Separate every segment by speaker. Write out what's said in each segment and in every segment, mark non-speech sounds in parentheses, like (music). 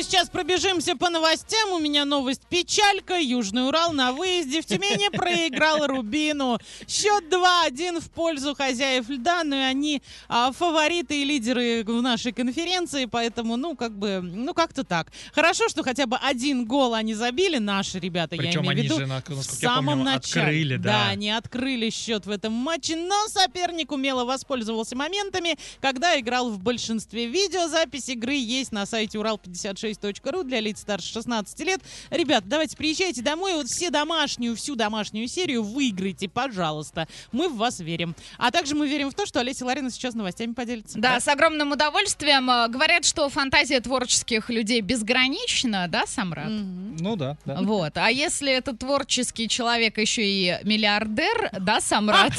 Speaker 1: мы сейчас пробежимся по новостям. У меня новость печалька. Южный Урал на выезде в Тюмени (laughs) проиграл Рубину. Счет 2-1 в пользу хозяев льда. Ну и они а, фавориты и лидеры в нашей конференции. Поэтому, ну, как бы, ну, как-то так. Хорошо, что хотя бы один гол они забили, наши ребята,
Speaker 2: Причем
Speaker 1: я имею в
Speaker 2: они
Speaker 1: виду.
Speaker 2: же, на-
Speaker 1: в
Speaker 2: насколько я
Speaker 1: самом
Speaker 2: помню,
Speaker 1: начале.
Speaker 2: открыли, да.
Speaker 1: они открыли счет в этом матче, но соперник умело воспользовался моментами, когда играл в большинстве видео. Запись игры есть на сайте урал56.ру для лиц старше 16 лет. Ребят, давайте приезжайте домой, вот все домашнюю, всю домашнюю серию выиграйте, пожалуйста. Мы в вас верим. А также мы верим в то, что Олеся Ларина сейчас новостями поделится.
Speaker 3: Да, с огромным удовольствием. Э, Говорят, что фантазия творческих людей безгранична, да, Самрат?
Speaker 1: Мгм.
Speaker 2: Ну да, да.
Speaker 3: Вот. А если этот творческий человек еще и миллиардер, да, Самрат,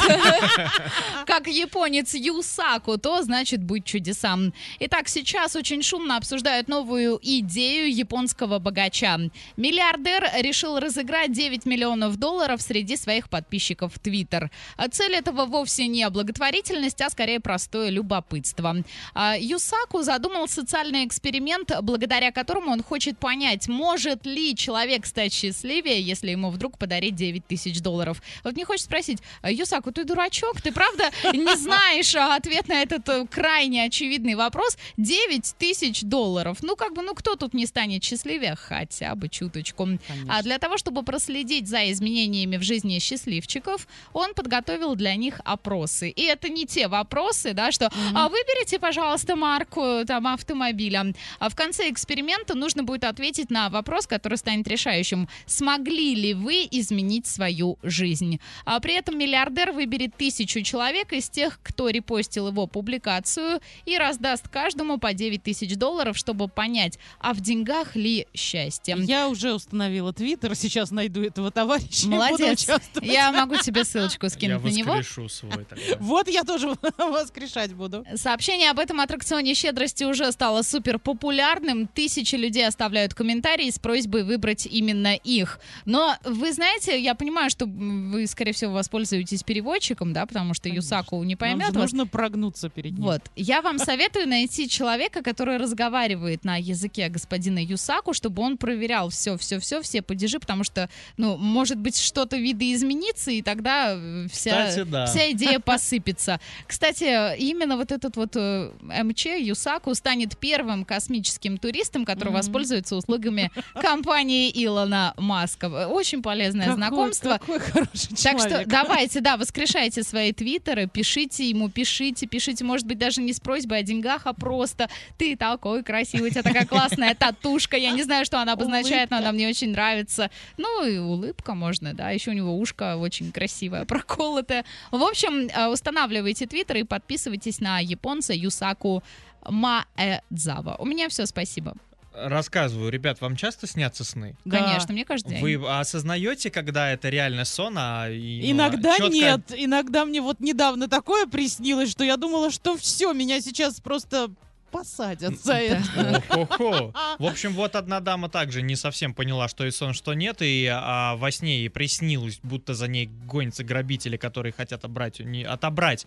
Speaker 3: (laughs) как японец Юсаку, то значит быть чудесам. Итак, сейчас очень шумно обсуждают новую идею японского богача. Миллиардер решил разыграть 9 миллионов долларов среди своих подписчиков в Твиттер. А Цель этого вовсе не благотворительность, а скорее простое любопытство. А, Юсаку задумал социальный эксперимент, благодаря которому он хочет понять, может ли человек стать счастливее, если ему вдруг подарить 9 тысяч долларов. Вот мне хочется спросить, «А, Юсаку, ты дурачок? Ты правда не знаешь ответ на этот э, крайне очевидный вопрос? 9 тысяч долларов. Ну, как бы, ну, кто тут не станет счастливее? Хотя бы чуточку.
Speaker 1: Конечно.
Speaker 3: А для того, чтобы проследить за изменениями в жизни счастливчиков, он подготовил для них опросы. И это не те вопросы, да, что а выберите, пожалуйста, марку там, автомобиля. А в конце эксперимента нужно будет ответить на вопрос, который станет решающим. Смогли ли вы изменить свою жизнь? А при этом миллиардер выберет тысячу человек из тех, кто репостил его публикацию и раздаст каждому по 9 тысяч долларов, чтобы понять, а в деньгах ли счастье.
Speaker 1: Я уже установила твиттер, сейчас найду этого товарища. и буду
Speaker 3: Молодец. Я могу тебе ссылочку
Speaker 2: Я
Speaker 3: скинуть на него.
Speaker 2: воскрешу свой тогда. (laughs)
Speaker 1: Вот я тоже (laughs) воскрешать буду.
Speaker 3: Сообщение об этом аттракционе щедрости уже стало супер популярным. Тысячи людей оставляют комментарии с просьбой выбрать именно их. Но вы знаете, я понимаю, что вы, скорее всего, воспользуетесь переводчиком, да, потому что
Speaker 1: Конечно.
Speaker 3: Юсаку не
Speaker 1: Нам
Speaker 3: поймет
Speaker 1: же
Speaker 3: вас.
Speaker 1: нужно прогнуться перед ним.
Speaker 3: Вот. Я вам советую найти человека, который разговаривает на языке господина Юсаку, чтобы он проверял все, все, все, все падежи, потому что, ну, может быть, что-то видоизменится, и тогда э, вся,
Speaker 2: Кстати, да.
Speaker 3: вся идея посыпется. Кстати, именно вот этот вот э, МЧ Юсаку станет первым космическим туристом, который воспользуется услугами (laughs) компании Илона Маска. Очень полезное
Speaker 1: Какой-
Speaker 3: знакомство.
Speaker 1: Какой хороший
Speaker 3: Так что давайте, да, (laughs) воскрешайте свои твиттеры, пишите ему, пишите, пишите, может быть, даже не с просьбой о деньгах, а просто ты такой красивый, у тебя такая классная татушка, я не знаю, что она обозначает, но она мне очень нравится. Ну и улыбка можно, да, еще у него ушко очень красивое, (laughs) проколотое. В общем, э, устанавливайте твиттер и подписывайтесь на японца Юсаку Маэдзава. У меня все, спасибо.
Speaker 2: Рассказываю, ребят, вам часто снятся сны?
Speaker 1: Да.
Speaker 3: Конечно, мне кажется,
Speaker 2: Вы осознаете, когда это реально сон, а и, ну,
Speaker 1: Иногда
Speaker 2: чётко-
Speaker 1: нет. Иногда мне вот недавно такое приснилось, что я думала, что все, меня сейчас просто посадят за это.
Speaker 2: О-хо-хо. (laughs) В общем, вот одна дама также не совсем поняла, что и сон, что нет, и а, во сне ей приснилось, будто за ней гонятся грабители, которые хотят отобрать, у не- отобрать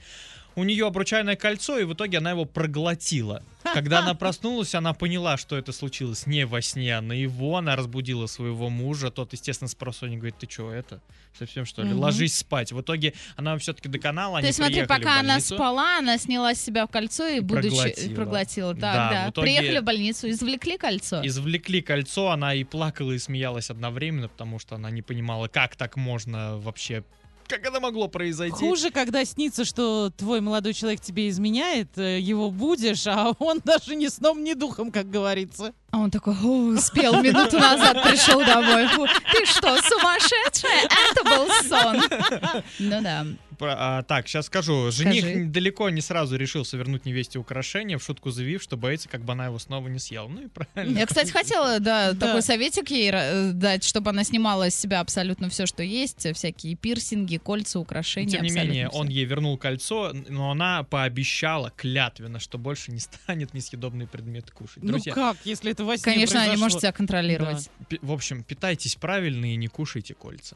Speaker 2: у нее обручальное кольцо, и в итоге она его проглотила. Когда она (laughs) проснулась, она поняла, что это случилось не во сне, а наяву. Она разбудила своего мужа. Тот, естественно, с просонья говорит, ты что, это? Совсем что ли?
Speaker 1: Мгм.
Speaker 2: Ложись спать. В итоге она все-таки доконала,
Speaker 3: То есть, смотри, пока она спала, она сняла с себя кольцо и,
Speaker 2: И
Speaker 3: будучи
Speaker 2: проглотила.
Speaker 3: проглотила. Так,
Speaker 2: Да,
Speaker 3: да.
Speaker 2: в итоге-
Speaker 3: Приехали в больницу, извлекли кольцо.
Speaker 2: Извлекли кольцо, она и плакала, и смеялась одновременно, потому что она не понимала, как так можно вообще... Как это могло произойти?
Speaker 1: Хуже, когда снится, что твой молодой человек тебе изменяет, э, его будешь, а он (laughs) даже ни сном, ни духом, как говорится.
Speaker 3: А он такой, «О, спел минуту назад, пришел домой. Фу, Ты что, сумасшедшая? Это был сон. (laughs) Ну да.
Speaker 2: А, так, сейчас скажу. Жених
Speaker 3: Скажи.
Speaker 2: далеко не сразу решился вернуть невесте украшения, в шутку заявив, что боится, как бы она его снова не съела. Ну и правильно.
Speaker 3: Я, кстати, хотела, да,
Speaker 1: Да.
Speaker 3: такой советик ей э, дать, чтобы она снимала с себя абсолютно все, что есть, всякие пирсинги, кольца, украшения.
Speaker 2: Тем не менее,
Speaker 3: всё.
Speaker 2: он ей вернул кольцо, но она пообещала клятвенно, что больше не (laughs) станет несъедобные предметы кушать. Друзья,
Speaker 1: Ну как, если это во сне
Speaker 3: Конечно, она не
Speaker 1: произошло?
Speaker 3: может себя контролировать.
Speaker 2: пи- в общем, питайтесь правильно и не кушайте кольца.